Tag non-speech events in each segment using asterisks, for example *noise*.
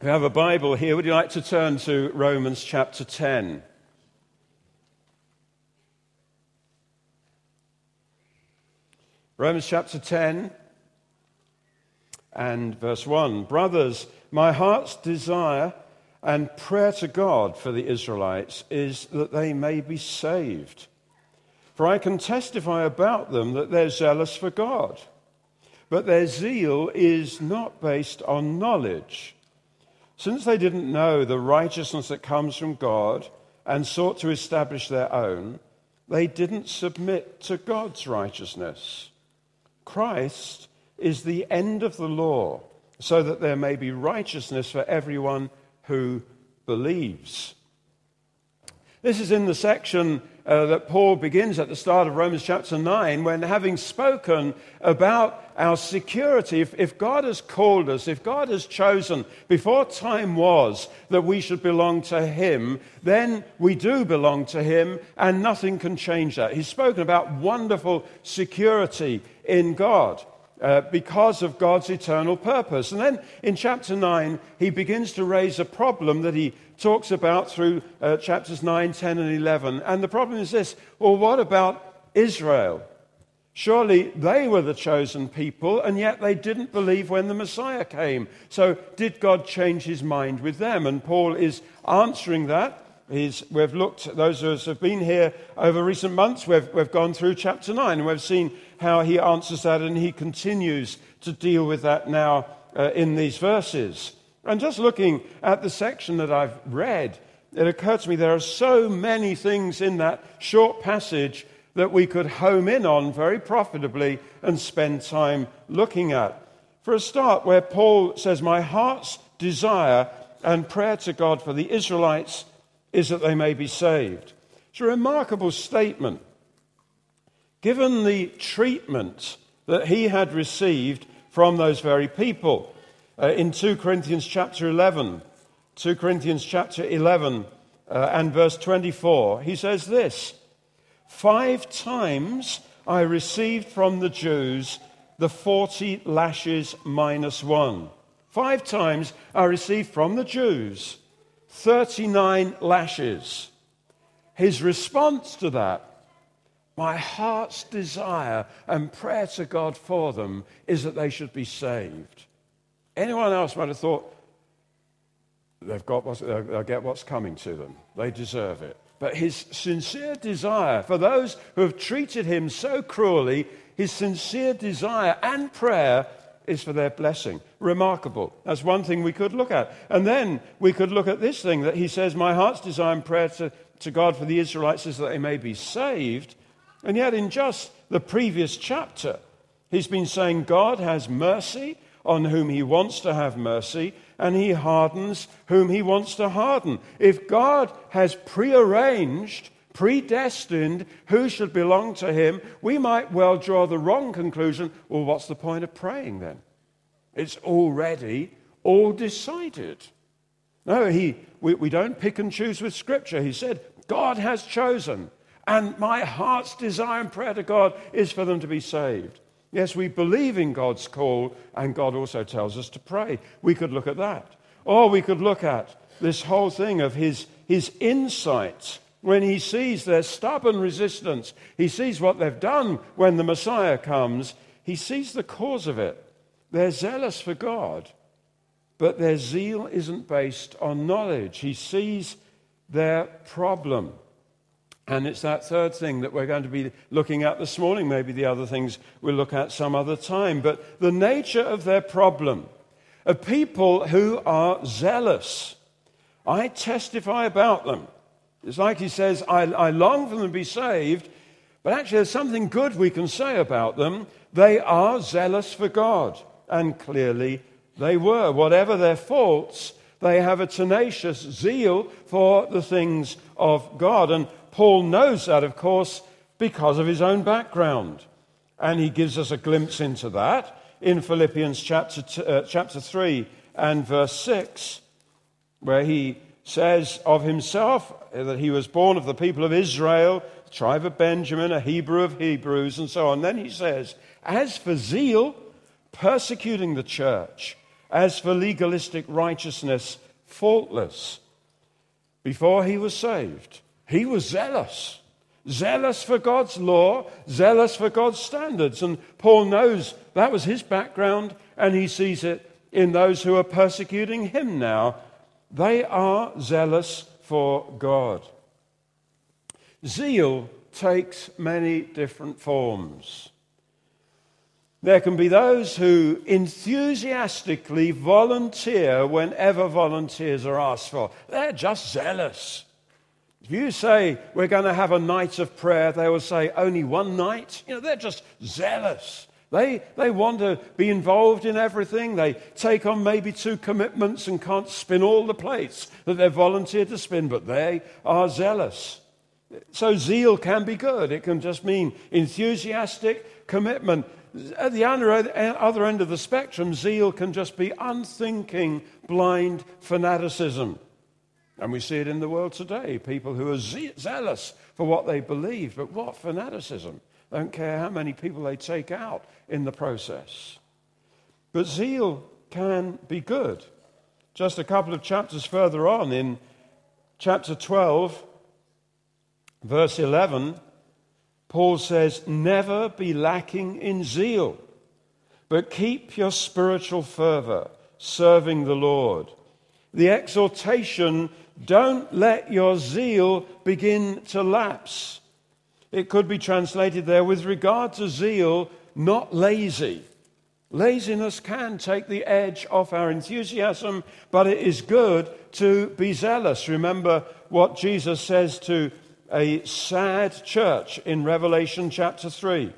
If you have a Bible here, would you like to turn to Romans chapter 10? Romans chapter 10 and verse 1. Brothers, my heart's desire and prayer to God for the Israelites is that they may be saved. For I can testify about them that they're zealous for God, but their zeal is not based on knowledge. Since they didn't know the righteousness that comes from God and sought to establish their own, they didn't submit to God's righteousness. Christ is the end of the law, so that there may be righteousness for everyone who believes. This is in the section uh, that Paul begins at the start of Romans chapter 9 when, having spoken about our security, if, if God has called us, if God has chosen before time was that we should belong to Him, then we do belong to Him and nothing can change that. He's spoken about wonderful security in God. Uh, because of God's eternal purpose. And then in chapter 9, he begins to raise a problem that he talks about through uh, chapters 9, 10, and 11. And the problem is this well, what about Israel? Surely they were the chosen people, and yet they didn't believe when the Messiah came. So, did God change his mind with them? And Paul is answering that. He's, we've looked, those of us who have been here over recent months, we've, we've gone through chapter 9 and we've seen how he answers that and he continues to deal with that now uh, in these verses. And just looking at the section that I've read, it occurred to me there are so many things in that short passage that we could home in on very profitably and spend time looking at. For a start, where Paul says, My heart's desire and prayer to God for the Israelites is that they may be saved. It's a remarkable statement. Given the treatment that he had received from those very people. Uh, in 2 Corinthians chapter 11, 2 Corinthians chapter 11 uh, and verse 24, he says this Five times I received from the Jews the 40 lashes minus one. Five times I received from the Jews 39 lashes. His response to that, my heart's desire and prayer to God for them is that they should be saved. Anyone else might have thought, they've got what's, they'll get what's coming to them. They deserve it. But his sincere desire for those who have treated him so cruelly, his sincere desire and prayer is for their blessing. Remarkable. That's one thing we could look at. And then we could look at this thing that he says, My heart's desire and prayer to, to God for the Israelites is that they may be saved. And yet, in just the previous chapter, he's been saying God has mercy on whom he wants to have mercy, and he hardens whom he wants to harden. If God has prearranged predestined who should belong to him, we might well draw the wrong conclusion well, what's the point of praying then? It's already all decided. No, he, we, we don't pick and choose with Scripture. He said, God has chosen, and my heart's desire and prayer to God is for them to be saved. Yes, we believe in God's call, and God also tells us to pray. We could look at that. Or we could look at this whole thing of his, his insights when he sees their stubborn resistance, he sees what they've done when the Messiah comes, he sees the cause of it. They're zealous for God, but their zeal isn't based on knowledge. He sees their problem. And it's that third thing that we're going to be looking at this morning. Maybe the other things we'll look at some other time. But the nature of their problem, a people who are zealous. I testify about them. It's like he says, I, I long for them to be saved, but actually, there's something good we can say about them. They are zealous for God, and clearly they were. Whatever their faults, they have a tenacious zeal for the things of God. And Paul knows that, of course, because of his own background. And he gives us a glimpse into that in Philippians chapter, t- uh, chapter 3 and verse 6, where he says of himself that he was born of the people of Israel, tribe of Benjamin, a Hebrew of Hebrews, and so on. Then he says, As for zeal, persecuting the church, as for legalistic righteousness, faultless. Before he was saved, he was zealous. Zealous for God's law, zealous for God's standards. And Paul knows that was his background, and he sees it in those who are persecuting him now. They are zealous for God. Zeal takes many different forms. There can be those who enthusiastically volunteer whenever volunteers are asked for. They're just zealous. You say we're going to have a night of prayer, they will say only one night. You know, they're just zealous. They, they want to be involved in everything. They take on maybe two commitments and can't spin all the plates that they've volunteered to spin, but they are zealous. So, zeal can be good. It can just mean enthusiastic commitment. At the other end of the spectrum, zeal can just be unthinking, blind fanaticism. And we see it in the world today people who are zealous for what they believe, but what fanaticism! Don't care how many people they take out in the process. But zeal can be good. Just a couple of chapters further on, in chapter 12, verse 11, Paul says, Never be lacking in zeal, but keep your spiritual fervor, serving the Lord. The exhortation, don't let your zeal begin to lapse. It could be translated there with regard to zeal, not lazy. Laziness can take the edge off our enthusiasm, but it is good to be zealous. Remember what Jesus says to a sad church in Revelation chapter 3,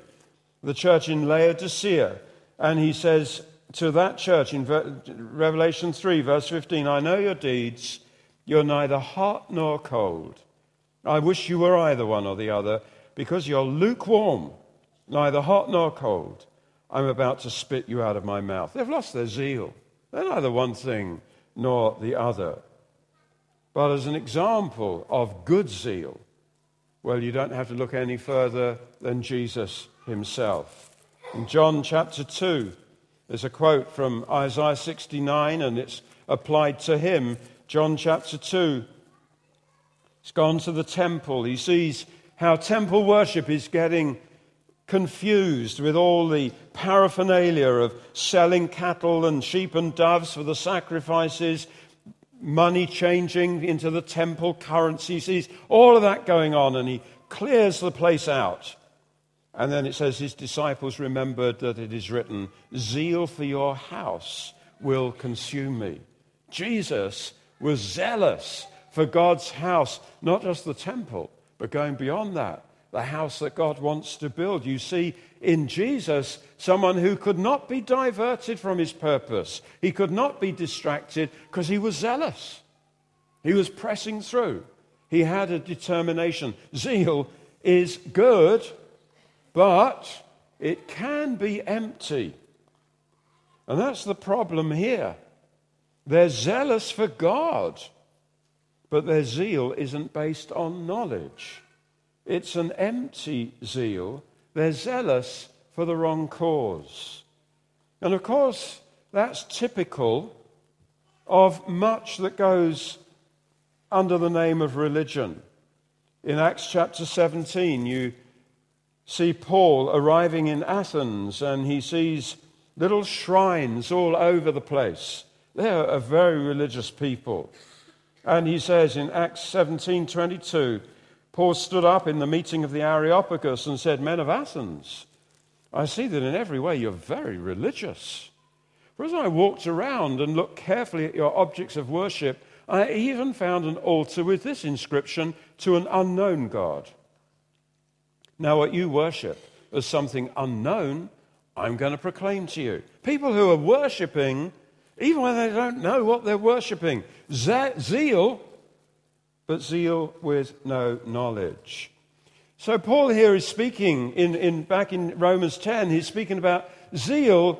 the church in Laodicea. And he says to that church in Revelation 3, verse 15, I know your deeds. You're neither hot nor cold. I wish you were either one or the other, because you're lukewarm, neither hot nor cold. I'm about to spit you out of my mouth. They've lost their zeal. They're neither one thing nor the other. But as an example of good zeal, well, you don't have to look any further than Jesus himself. In John chapter 2, there's a quote from Isaiah 69, and it's applied to him. John chapter 2. He's gone to the temple. He sees how temple worship is getting confused with all the paraphernalia of selling cattle and sheep and doves for the sacrifices money changing into the temple currency. He sees all of that going on and he clears the place out. And then it says his disciples remembered that it is written, Zeal for your house will consume me. Jesus was zealous for God's house, not just the temple, but going beyond that, the house that God wants to build. You see in Jesus someone who could not be diverted from his purpose. He could not be distracted because he was zealous. He was pressing through. He had a determination. Zeal is good, but it can be empty. And that's the problem here. They're zealous for God, but their zeal isn't based on knowledge. It's an empty zeal. They're zealous for the wrong cause. And of course, that's typical of much that goes under the name of religion. In Acts chapter 17, you see Paul arriving in Athens and he sees little shrines all over the place. They're a very religious people. And he says in Acts 17:22, Paul stood up in the meeting of the Areopagus and said, Men of Athens, I see that in every way you're very religious. For as I walked around and looked carefully at your objects of worship, I even found an altar with this inscription to an unknown God. Now, what you worship as something unknown, I'm going to proclaim to you. People who are worshiping, even when they don't know what they're worshiping, zeal but zeal with no knowledge. So, Paul here is speaking in, in, back in Romans 10, he's speaking about zeal.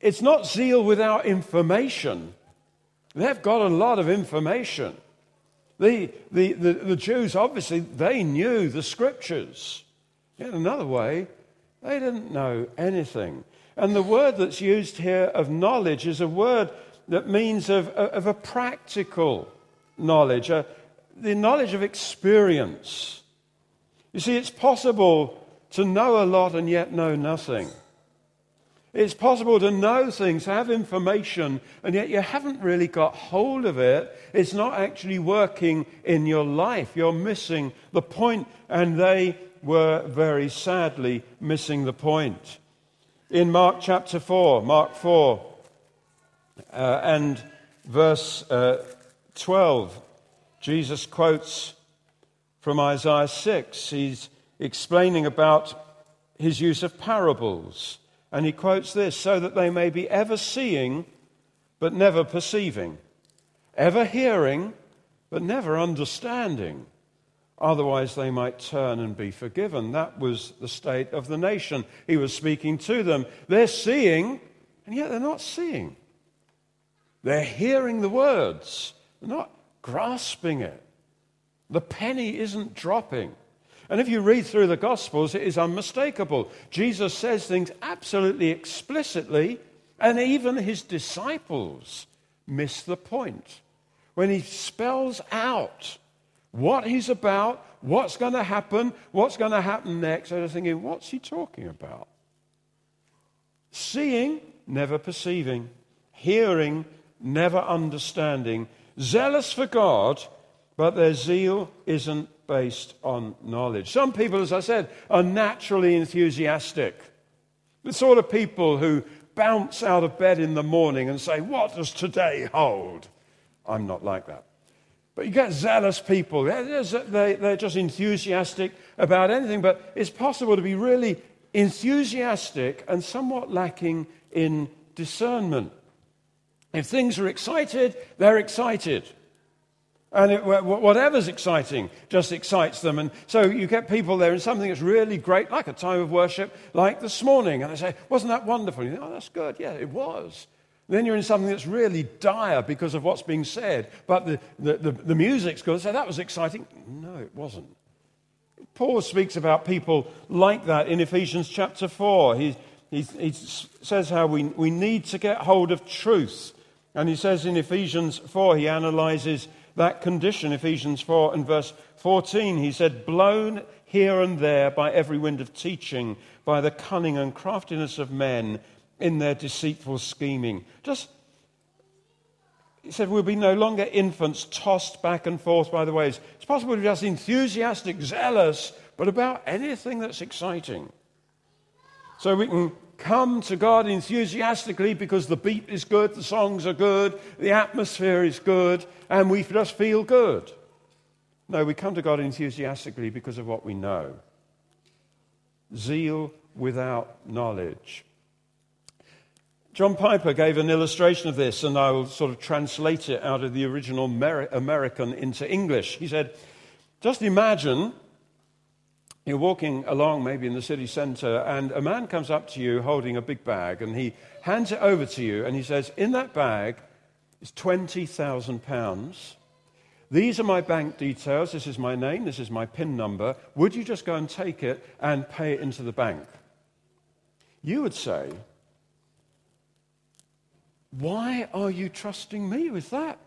It's not zeal without information. They've got a lot of information. The, the, the, the Jews, obviously, they knew the scriptures. In another way, they didn't know anything. And the word that's used here of knowledge is a word that means of, of a practical knowledge, a, the knowledge of experience. You see, it's possible to know a lot and yet know nothing. It's possible to know things, have information, and yet you haven't really got hold of it. It's not actually working in your life. You're missing the point, and they were very sadly missing the point. In Mark chapter 4, Mark 4, uh, and verse uh, 12, Jesus quotes from Isaiah 6. He's explaining about his use of parables. And he quotes this so that they may be ever seeing, but never perceiving, ever hearing, but never understanding. Otherwise, they might turn and be forgiven. That was the state of the nation. He was speaking to them. They're seeing, and yet they're not seeing. They're hearing the words, they're not grasping it. The penny isn't dropping. And if you read through the Gospels, it is unmistakable. Jesus says things absolutely explicitly, and even his disciples miss the point. When he spells out what he's about, what's going to happen, what's going to happen next, they're thinking, what's he talking about? Seeing, never perceiving. Hearing, never understanding. Zealous for God, but their zeal isn't based on knowledge. Some people, as I said, are naturally enthusiastic. The sort of people who bounce out of bed in the morning and say, What does today hold? I'm not like that. But you get zealous people. They're just enthusiastic about anything. But it's possible to be really enthusiastic and somewhat lacking in discernment. If things are excited, they're excited. And it, whatever's exciting just excites them. And so you get people there in something that's really great, like a time of worship, like this morning. And they say, Wasn't that wonderful? And you think, Oh, that's good. Yeah, it was. Then you're in something that's really dire because of what's being said. But the, the, the, the music's good. So that was exciting. No, it wasn't. Paul speaks about people like that in Ephesians chapter 4. He, he, he says how we, we need to get hold of truth. And he says in Ephesians 4, he analyzes that condition, Ephesians 4 and verse 14. He said, blown here and there by every wind of teaching, by the cunning and craftiness of men in their deceitful scheming. Just, he said, we'll be no longer infants tossed back and forth by the waves. It's possible to be just enthusiastic, zealous, but about anything that's exciting. So we can come to God enthusiastically because the beat is good, the songs are good, the atmosphere is good, and we just feel good. No, we come to God enthusiastically because of what we know. Zeal without knowledge. John Piper gave an illustration of this, and I will sort of translate it out of the original American into English. He said, Just imagine you're walking along, maybe in the city center, and a man comes up to you holding a big bag, and he hands it over to you, and he says, In that bag is 20,000 pounds. These are my bank details. This is my name. This is my PIN number. Would you just go and take it and pay it into the bank? You would say, Why are you trusting me with that?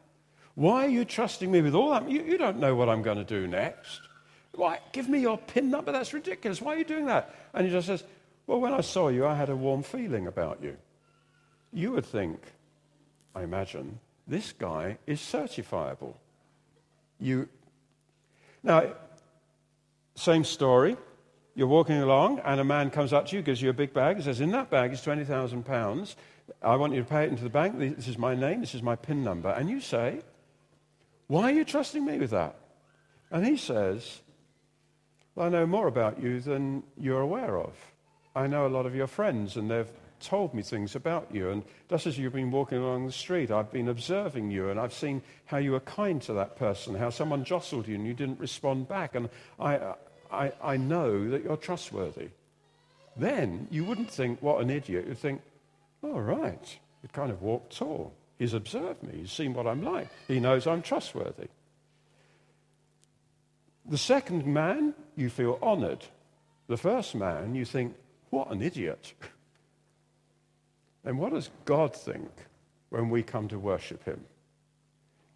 Why are you trusting me with all that? You, you don't know what I'm going to do next. Why, give me your PIN number. That's ridiculous. Why are you doing that? And he just says, Well, when I saw you, I had a warm feeling about you. You would think, I imagine, this guy is certifiable. You. Now, same story. You're walking along, and a man comes up to you, gives you a big bag, and says, In that bag is £20,000. I want you to pay it into the bank. This is my name. This is my PIN number. And you say, Why are you trusting me with that? And he says, well, I know more about you than you're aware of. I know a lot of your friends, and they've told me things about you. And just as you've been walking along the street, I've been observing you, and I've seen how you were kind to that person, how someone jostled you and you didn't respond back. And I, I, I know that you're trustworthy. Then you wouldn't think, what an idiot. You'd think, all right, you kind of walked tall. He's observed me, he's seen what I'm like, he knows I'm trustworthy. The second man, you feel honored. The first man, you think, what an idiot. And what does God think when we come to worship Him?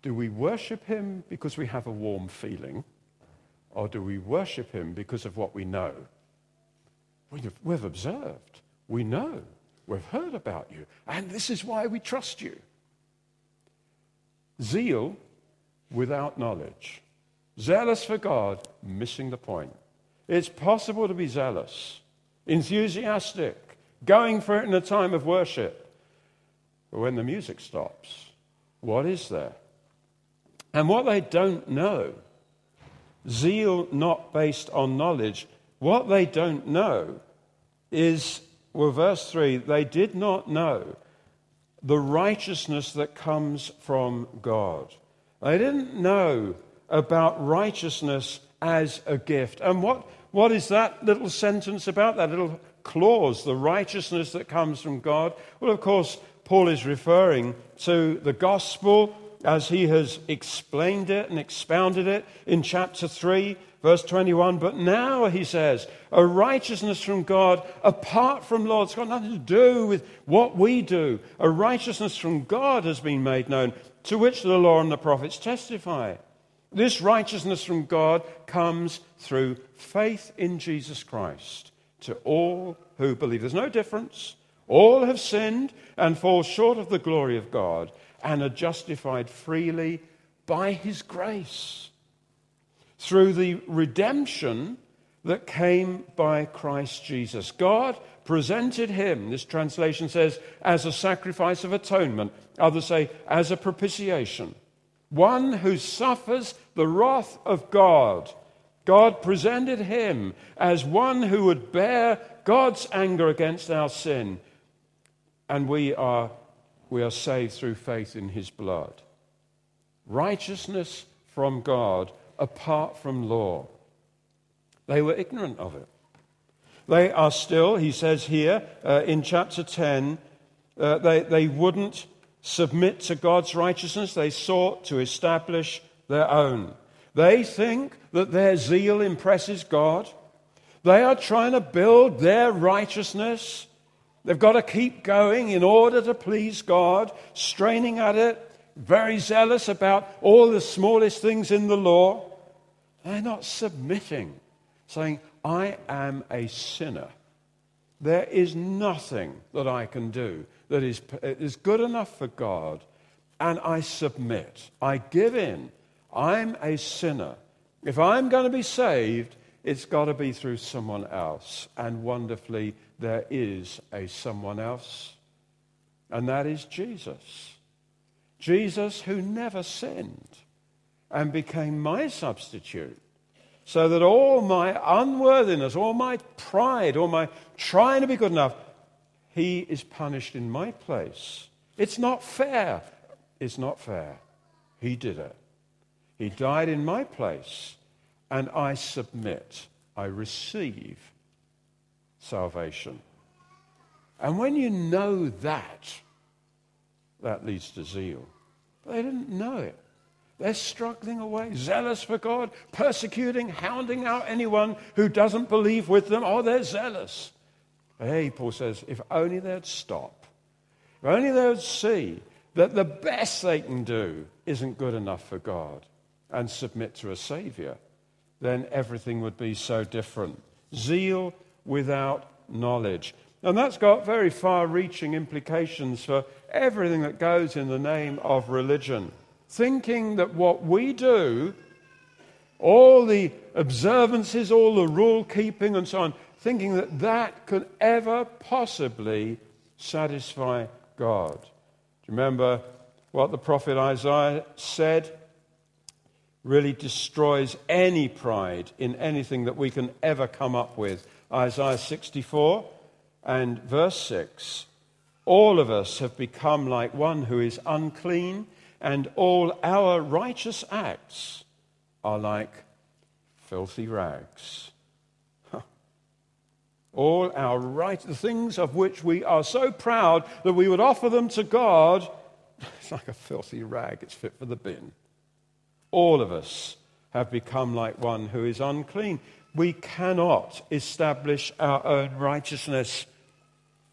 Do we worship Him because we have a warm feeling? Or do we worship Him because of what we know? We've observed, we know, we've heard about you, and this is why we trust you. Zeal without knowledge. Zealous for God, missing the point. It's possible to be zealous, enthusiastic, going for it in a time of worship. But when the music stops, what is there? And what they don't know, zeal not based on knowledge, what they don't know is, well, verse 3 they did not know the righteousness that comes from God. They didn't know about righteousness as a gift. And what, what is that little sentence about, that little clause, the righteousness that comes from God? Well, of course, Paul is referring to the gospel as he has explained it and expounded it in chapter 3, verse 21. But now, he says, a righteousness from God apart from law. It's got nothing to do with what we do. A righteousness from God has been made known, to which the law and the prophets testify. This righteousness from God comes through faith in Jesus Christ to all who believe. There's no difference. All have sinned and fall short of the glory of God and are justified freely by his grace through the redemption that came by Christ Jesus. God presented him, this translation says, as a sacrifice of atonement. Others say, as a propitiation. One who suffers the wrath of God. God presented him as one who would bear God's anger against our sin. And we are we are saved through faith in his blood. Righteousness from God apart from law. They were ignorant of it. They are still, he says here uh, in chapter 10, uh, they, they wouldn't submit to God's righteousness. They sought to establish their own. They think that their zeal impresses God. They are trying to build their righteousness They've got to keep going in order to please God, straining at it, very zealous about all the smallest things in the law. They're not submitting, saying, I am a sinner. There is nothing that I can do that is, is good enough for God, and I submit. I give in. I'm a sinner. If I'm going to be saved, it's got to be through someone else. And wonderfully, there is a someone else, and that is Jesus. Jesus, who never sinned and became my substitute, so that all my unworthiness, all my pride, all my trying to be good enough, he is punished in my place. It's not fair. It's not fair. He did it. He died in my place, and I submit. I receive salvation. And when you know that, that leads to zeal. But they didn't know it. They're struggling away, zealous for God, persecuting, hounding out anyone who doesn't believe with them. Oh, they're zealous. Hey, Paul says, if only they'd stop. If only they would see that the best they can do isn't good enough for God and submit to a Savior, then everything would be so different. Zeal without knowledge. And that's got very far reaching implications for everything that goes in the name of religion. Thinking that what we do, all the observances, all the rule keeping, and so on, thinking that that could ever possibly satisfy God. Do you remember what the prophet Isaiah said? Really destroys any pride in anything that we can ever come up with. Isaiah 64 and verse 6 All of us have become like one who is unclean, and all our righteous acts are like filthy rags. All our right, the things of which we are so proud that we would offer them to God, *laughs* it's like a filthy rag, it's fit for the bin. All of us have become like one who is unclean we cannot establish our own righteousness.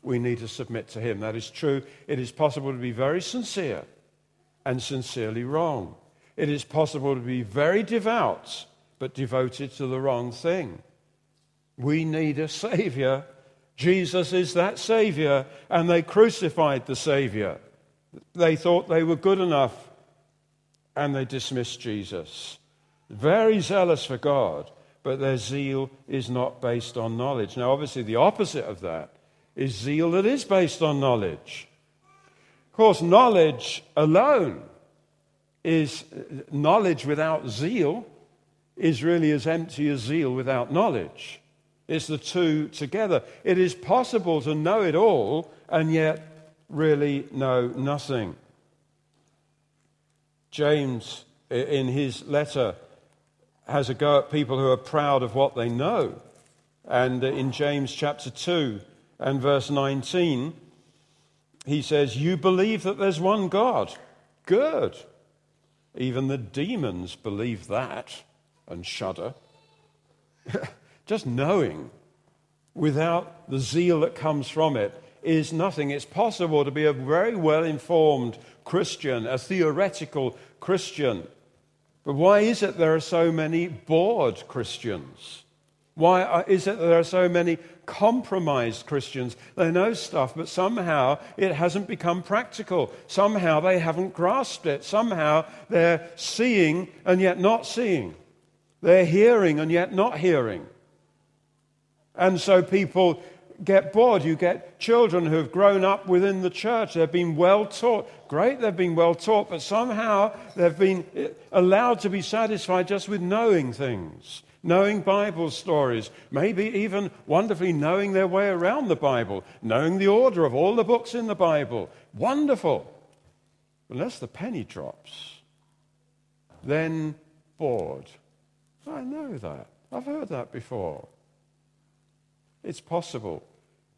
we need to submit to Him. That is true. It is possible to be very sincere and sincerely wrong. It is possible to be very devout but devoted to the wrong thing. We need a Savior. Jesus is that Savior, and they crucified the Savior. They thought they were good enough, and they dismissed Jesus. Very zealous for God, but their zeal is not based on knowledge. Now, obviously, the opposite of that is zeal that is based on knowledge. Of course, knowledge alone is knowledge without zeal is really as empty as zeal without knowledge. It's the two together. It is possible to know it all and yet really know nothing. James, in his letter, has a go at people who are proud of what they know. And uh, in James chapter 2 and verse 19, he says, You believe that there's one God. Good. Even the demons believe that and shudder. *laughs* Just knowing without the zeal that comes from it is nothing. It's possible to be a very well informed Christian, a theoretical Christian. But why is it there are so many bored Christians? Why is it there are so many compromised Christians? They know stuff, but somehow it hasn't become practical. Somehow they haven't grasped it. Somehow they're seeing and yet not seeing. They're hearing and yet not hearing. And so people get bored. You get children who have grown up within the church. They've been well taught. Great, they've been well taught, but somehow they've been eh, allowed to be satisfied just with knowing things, knowing Bible stories, maybe even wonderfully knowing their way around the Bible, knowing the order of all the books in the Bible. Wonderful. Unless the penny drops, then bored. I know that. I've heard that before. It's possible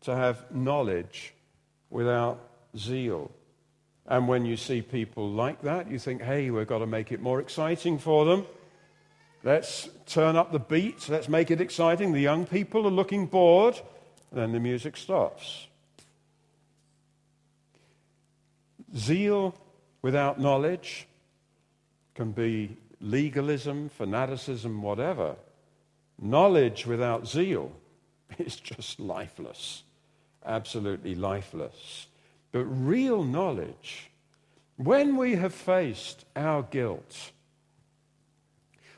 to have knowledge without zeal. And when you see people like that, you think, hey, we've got to make it more exciting for them. Let's turn up the beat. Let's make it exciting. The young people are looking bored. Then the music stops. Zeal without knowledge can be legalism, fanaticism, whatever, knowledge without zeal *laughs* is just lifeless, absolutely lifeless. But real knowledge, when we have faced our guilt,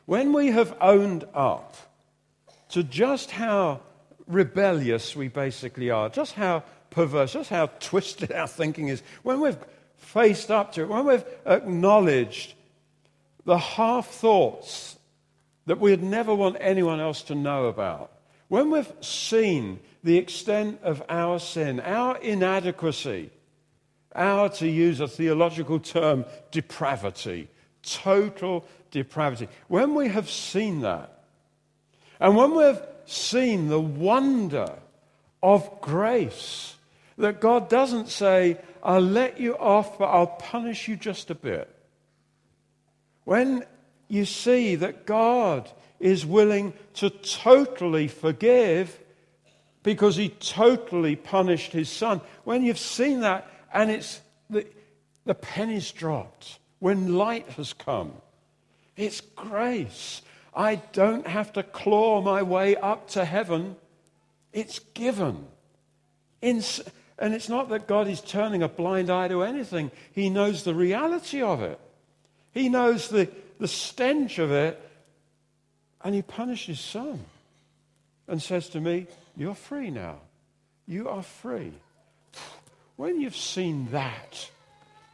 when we have owned up to just how rebellious we basically are, just how perverse, just how *laughs* twisted our thinking is, when we've faced up to it, when we've acknowledged the half thoughts that we'd never want anyone else to know about, when we've seen the extent of our sin, our inadequacy, our, to use a theological term, depravity, total depravity, when we have seen that, and when we've seen the wonder of grace, that God doesn't say, I'll let you off, but I'll punish you just a bit. When you see that God is willing to totally forgive because he totally punished his son, when you've seen that and it's the, the penny's dropped, when light has come, it's grace. I don't have to claw my way up to heaven. It's given. In, and it's not that God is turning a blind eye to anything, He knows the reality of it. He knows the, the stench of it, and he punishes son and says to me, You're free now. You are free. When you've seen that,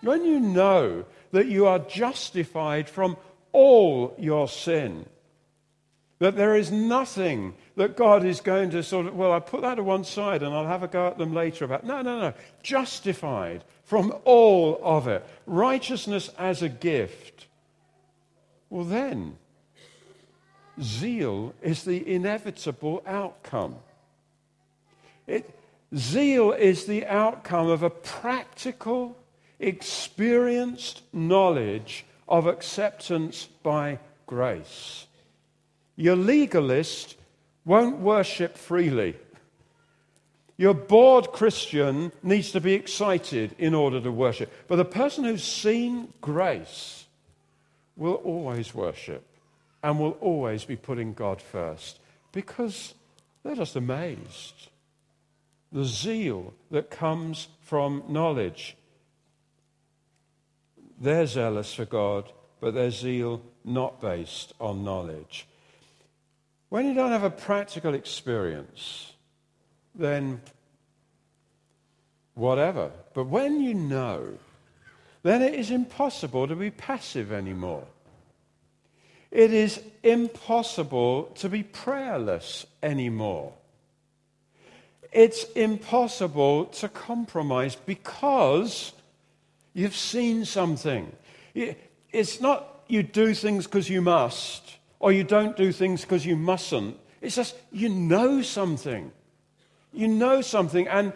when you know that you are justified from all your sin, that there is nothing that God is going to sort of, well, I'll put that to one side and I'll have a go at them later about. No, no, no. Justified from all of it. Righteousness as a gift. Well, then, zeal is the inevitable outcome. It, zeal is the outcome of a practical, experienced knowledge of acceptance by grace. Your legalist won't worship freely. Your bored Christian needs to be excited in order to worship. But the person who's seen grace will always worship and will always be putting God first because they're just amazed. The zeal that comes from knowledge. They're zealous for God, but their zeal not based on knowledge. When you don't have a practical experience, then whatever. But when you know, then it is impossible to be passive anymore. It is impossible to be prayerless anymore. It's impossible to compromise because you've seen something. It's not you do things because you must, or you don't do things because you mustn't. It's just you know something. You know something, and,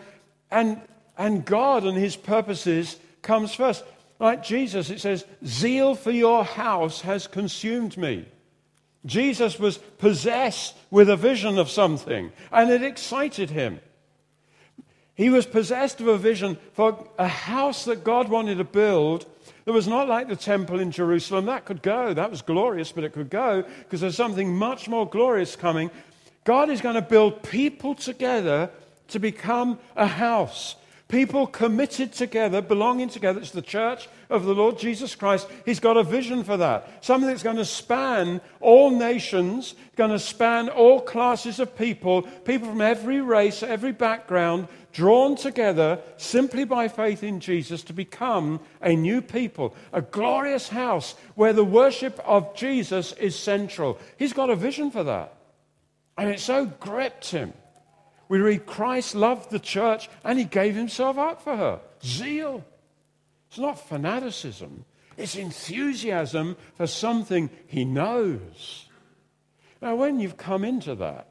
and, and God and His purposes comes first. Like Jesus, it says, Zeal for your house has consumed me. Jesus was possessed with a vision of something, and it excited him. He was possessed of a vision for a house that God wanted to build that was not like the temple in Jerusalem. That could go. That was glorious, but it could go because there's something much more glorious coming. God is going to build people together to become a house. People committed together, belonging together. It's the church of the Lord Jesus Christ. He's got a vision for that. Something that's going to span all nations, going to span all classes of people, people from every race, every background, drawn together simply by faith in Jesus to become a new people, a glorious house where the worship of Jesus is central. He's got a vision for that. And it so gripped him. We read Christ loved the church and he gave himself up for her. Zeal. It's not fanaticism, it's enthusiasm for something he knows. Now, when you've come into that,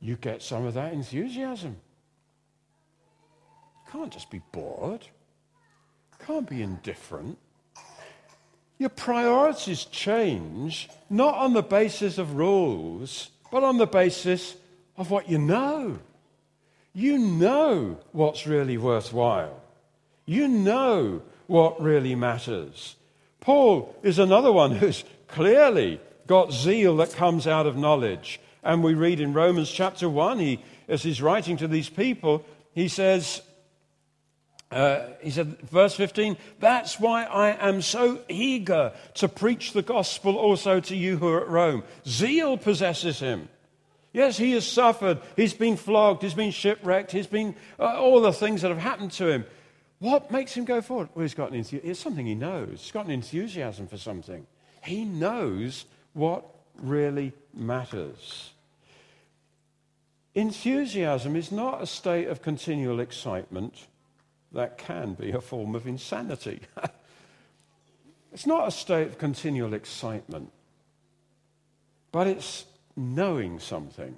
you get some of that enthusiasm. You can't just be bored. You can't be indifferent. Your priorities change not on the basis of rules, but on the basis of what you know. You know what's really worthwhile. You know what really matters. Paul is another one who's clearly got zeal that comes out of knowledge. And we read in Romans chapter 1, he, as he's writing to these people, he says, uh, he said, verse 15, that's why I am so eager to preach the gospel also to you who are at Rome. Zeal possesses him. Yes, he has suffered. He's been flogged. He's been shipwrecked. He's been uh, all the things that have happened to him. What makes him go forward? Well, he's got an enthusiasm. It's something he knows. He's got an enthusiasm for something. He knows what really matters. Enthusiasm is not a state of continual excitement. That can be a form of insanity. *laughs* it's not a state of continual excitement, but it's knowing something.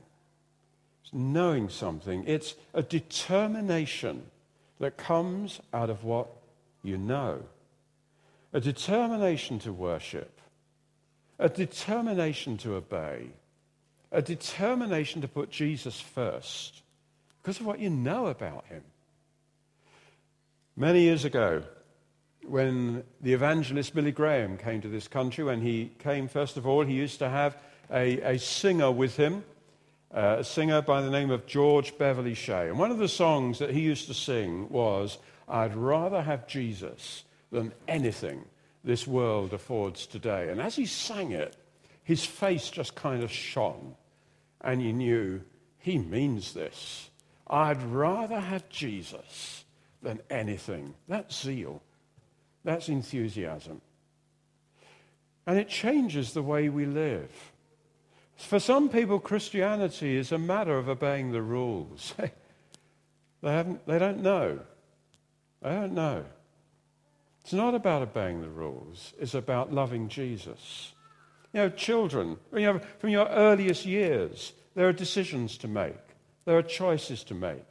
It's knowing something. It's a determination that comes out of what you know. A determination to worship, a determination to obey, a determination to put Jesus first because of what you know about him. Many years ago, when the evangelist Billy Graham came to this country, when he came, first of all, he used to have a, a singer with him, uh, a singer by the name of George Beverly Shea. And one of the songs that he used to sing was, I'd rather have Jesus than anything this world affords today. And as he sang it, his face just kind of shone. And you knew he means this. I'd rather have Jesus than anything. That's zeal. That's enthusiasm. And it changes the way we live. For some people, Christianity is a matter of obeying the rules. *laughs* they, haven't, they don't know. They don't know. It's not about obeying the rules, it's about loving Jesus. You know, children, you know, from your earliest years, there are decisions to make, there are choices to make.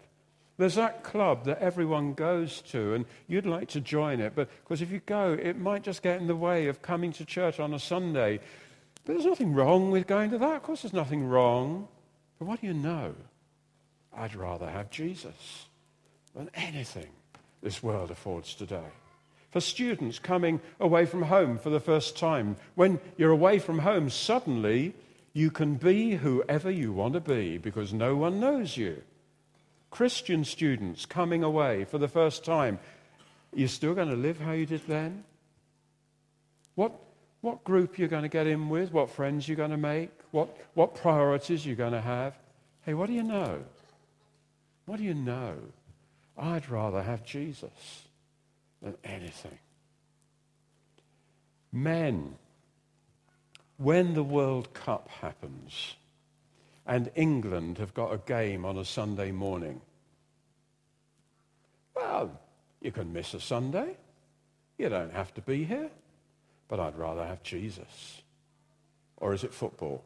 There's that club that everyone goes to, and you'd like to join it, but because if you go, it might just get in the way of coming to church on a Sunday there's nothing wrong with going to that. Of course, there's nothing wrong. But what do you know? I'd rather have Jesus than anything this world affords today. For students coming away from home for the first time, when you're away from home, suddenly you can be whoever you want to be because no one knows you. Christian students coming away for the first time, you're still going to live how you did then? What, what group you're going to get in with, what friends you're going to make, what, what priorities you're going to have. Hey, what do you know? What do you know? I'd rather have Jesus than anything. Men, when the World Cup happens and England have got a game on a Sunday morning, well, you can miss a Sunday. You don't have to be here. But I'd rather have Jesus. Or is it football?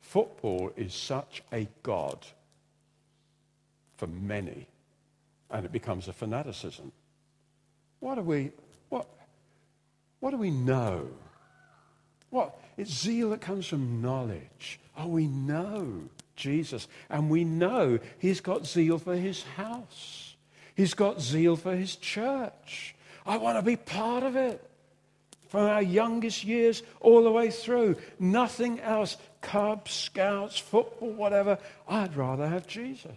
Football is such a God for many, and it becomes a fanaticism. What do we, what, what do we know? What? It's zeal that comes from knowledge. Oh, we know Jesus, and we know he's got zeal for his house. He's got zeal for his church. I want to be part of it. From our youngest years all the way through. Nothing else. Cubs, scouts, football, whatever. I'd rather have Jesus.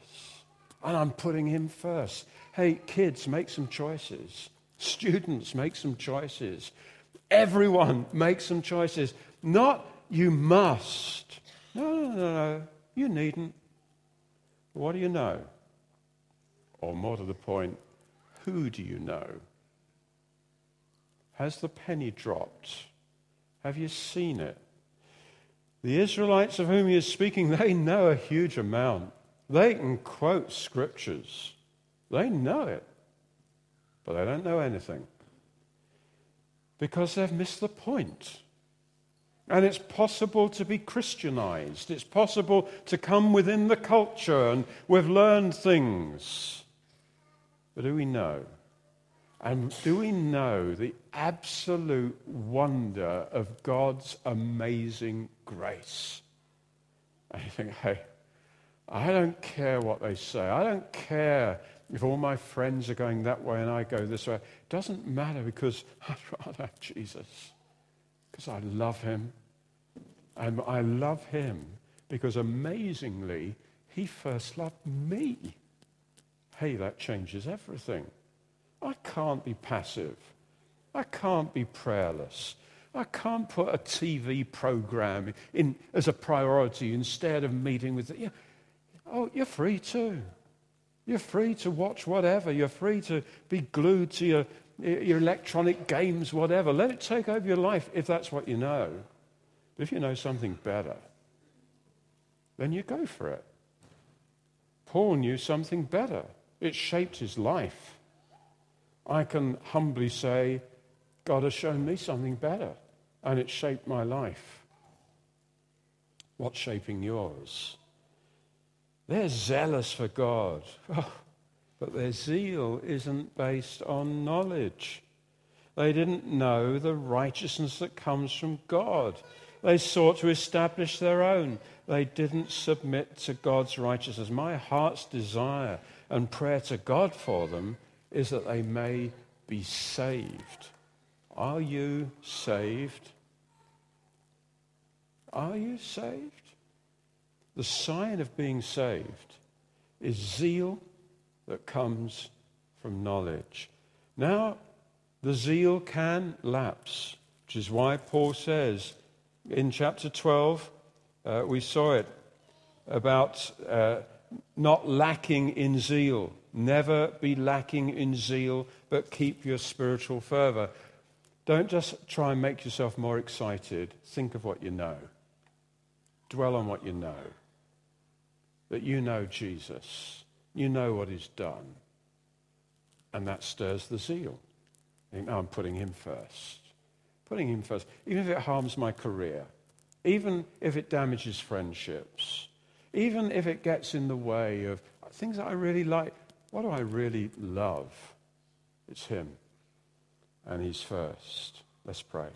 And I'm putting him first. Hey, kids, make some choices. Students, make some choices. Everyone, make some choices. Not you must. No, no, no, no. You needn't. What do you know? Or more to the point, who do you know? Has the penny dropped? Have you seen it? The Israelites of whom he is speaking, they know a huge amount. They can quote scriptures. They know it. But they don't know anything. Because they've missed the point. And it's possible to be Christianized. It's possible to come within the culture and we've learned things. But do we know? And do we know the absolute wonder of God's amazing grace? And you think, hey, I don't care what they say. I don't care if all my friends are going that way and I go this way. It doesn't matter because *laughs* I'd rather have Jesus. Because I love him. And I love him because amazingly, he first loved me hey, that changes everything. I can't be passive. I can't be prayerless. I can't put a TV program in as a priority instead of meeting with. The, oh, you're free to. You're free to watch whatever. You're free to be glued to your, your electronic games, whatever. Let it take over your life if that's what you know. But if you know something better, then you go for it. Paul knew something better. It shaped his life. I can humbly say, God has shown me something better, and it shaped my life. What's shaping yours? They're zealous for God, *laughs* but their zeal isn't based on knowledge. They didn't know the righteousness that comes from God. They sought to establish their own. They didn't submit to God's righteousness. My heart's desire and prayer to God for them is that they may be saved. Are you saved? Are you saved? The sign of being saved is zeal that comes from knowledge. Now, the zeal can lapse, which is why Paul says in chapter 12, uh, we saw it about uh, not lacking in zeal. Never be lacking in zeal, but keep your spiritual fervor. Don't just try and make yourself more excited. Think of what you know. Dwell on what you know. That you know Jesus. You know what he's done. And that stirs the zeal. Think, oh, I'm putting him first. Putting him first. Even if it harms my career. Even if it damages friendships even if it gets in the way of things that I really like. What do I really love? It's Him. And He's first. Let's pray.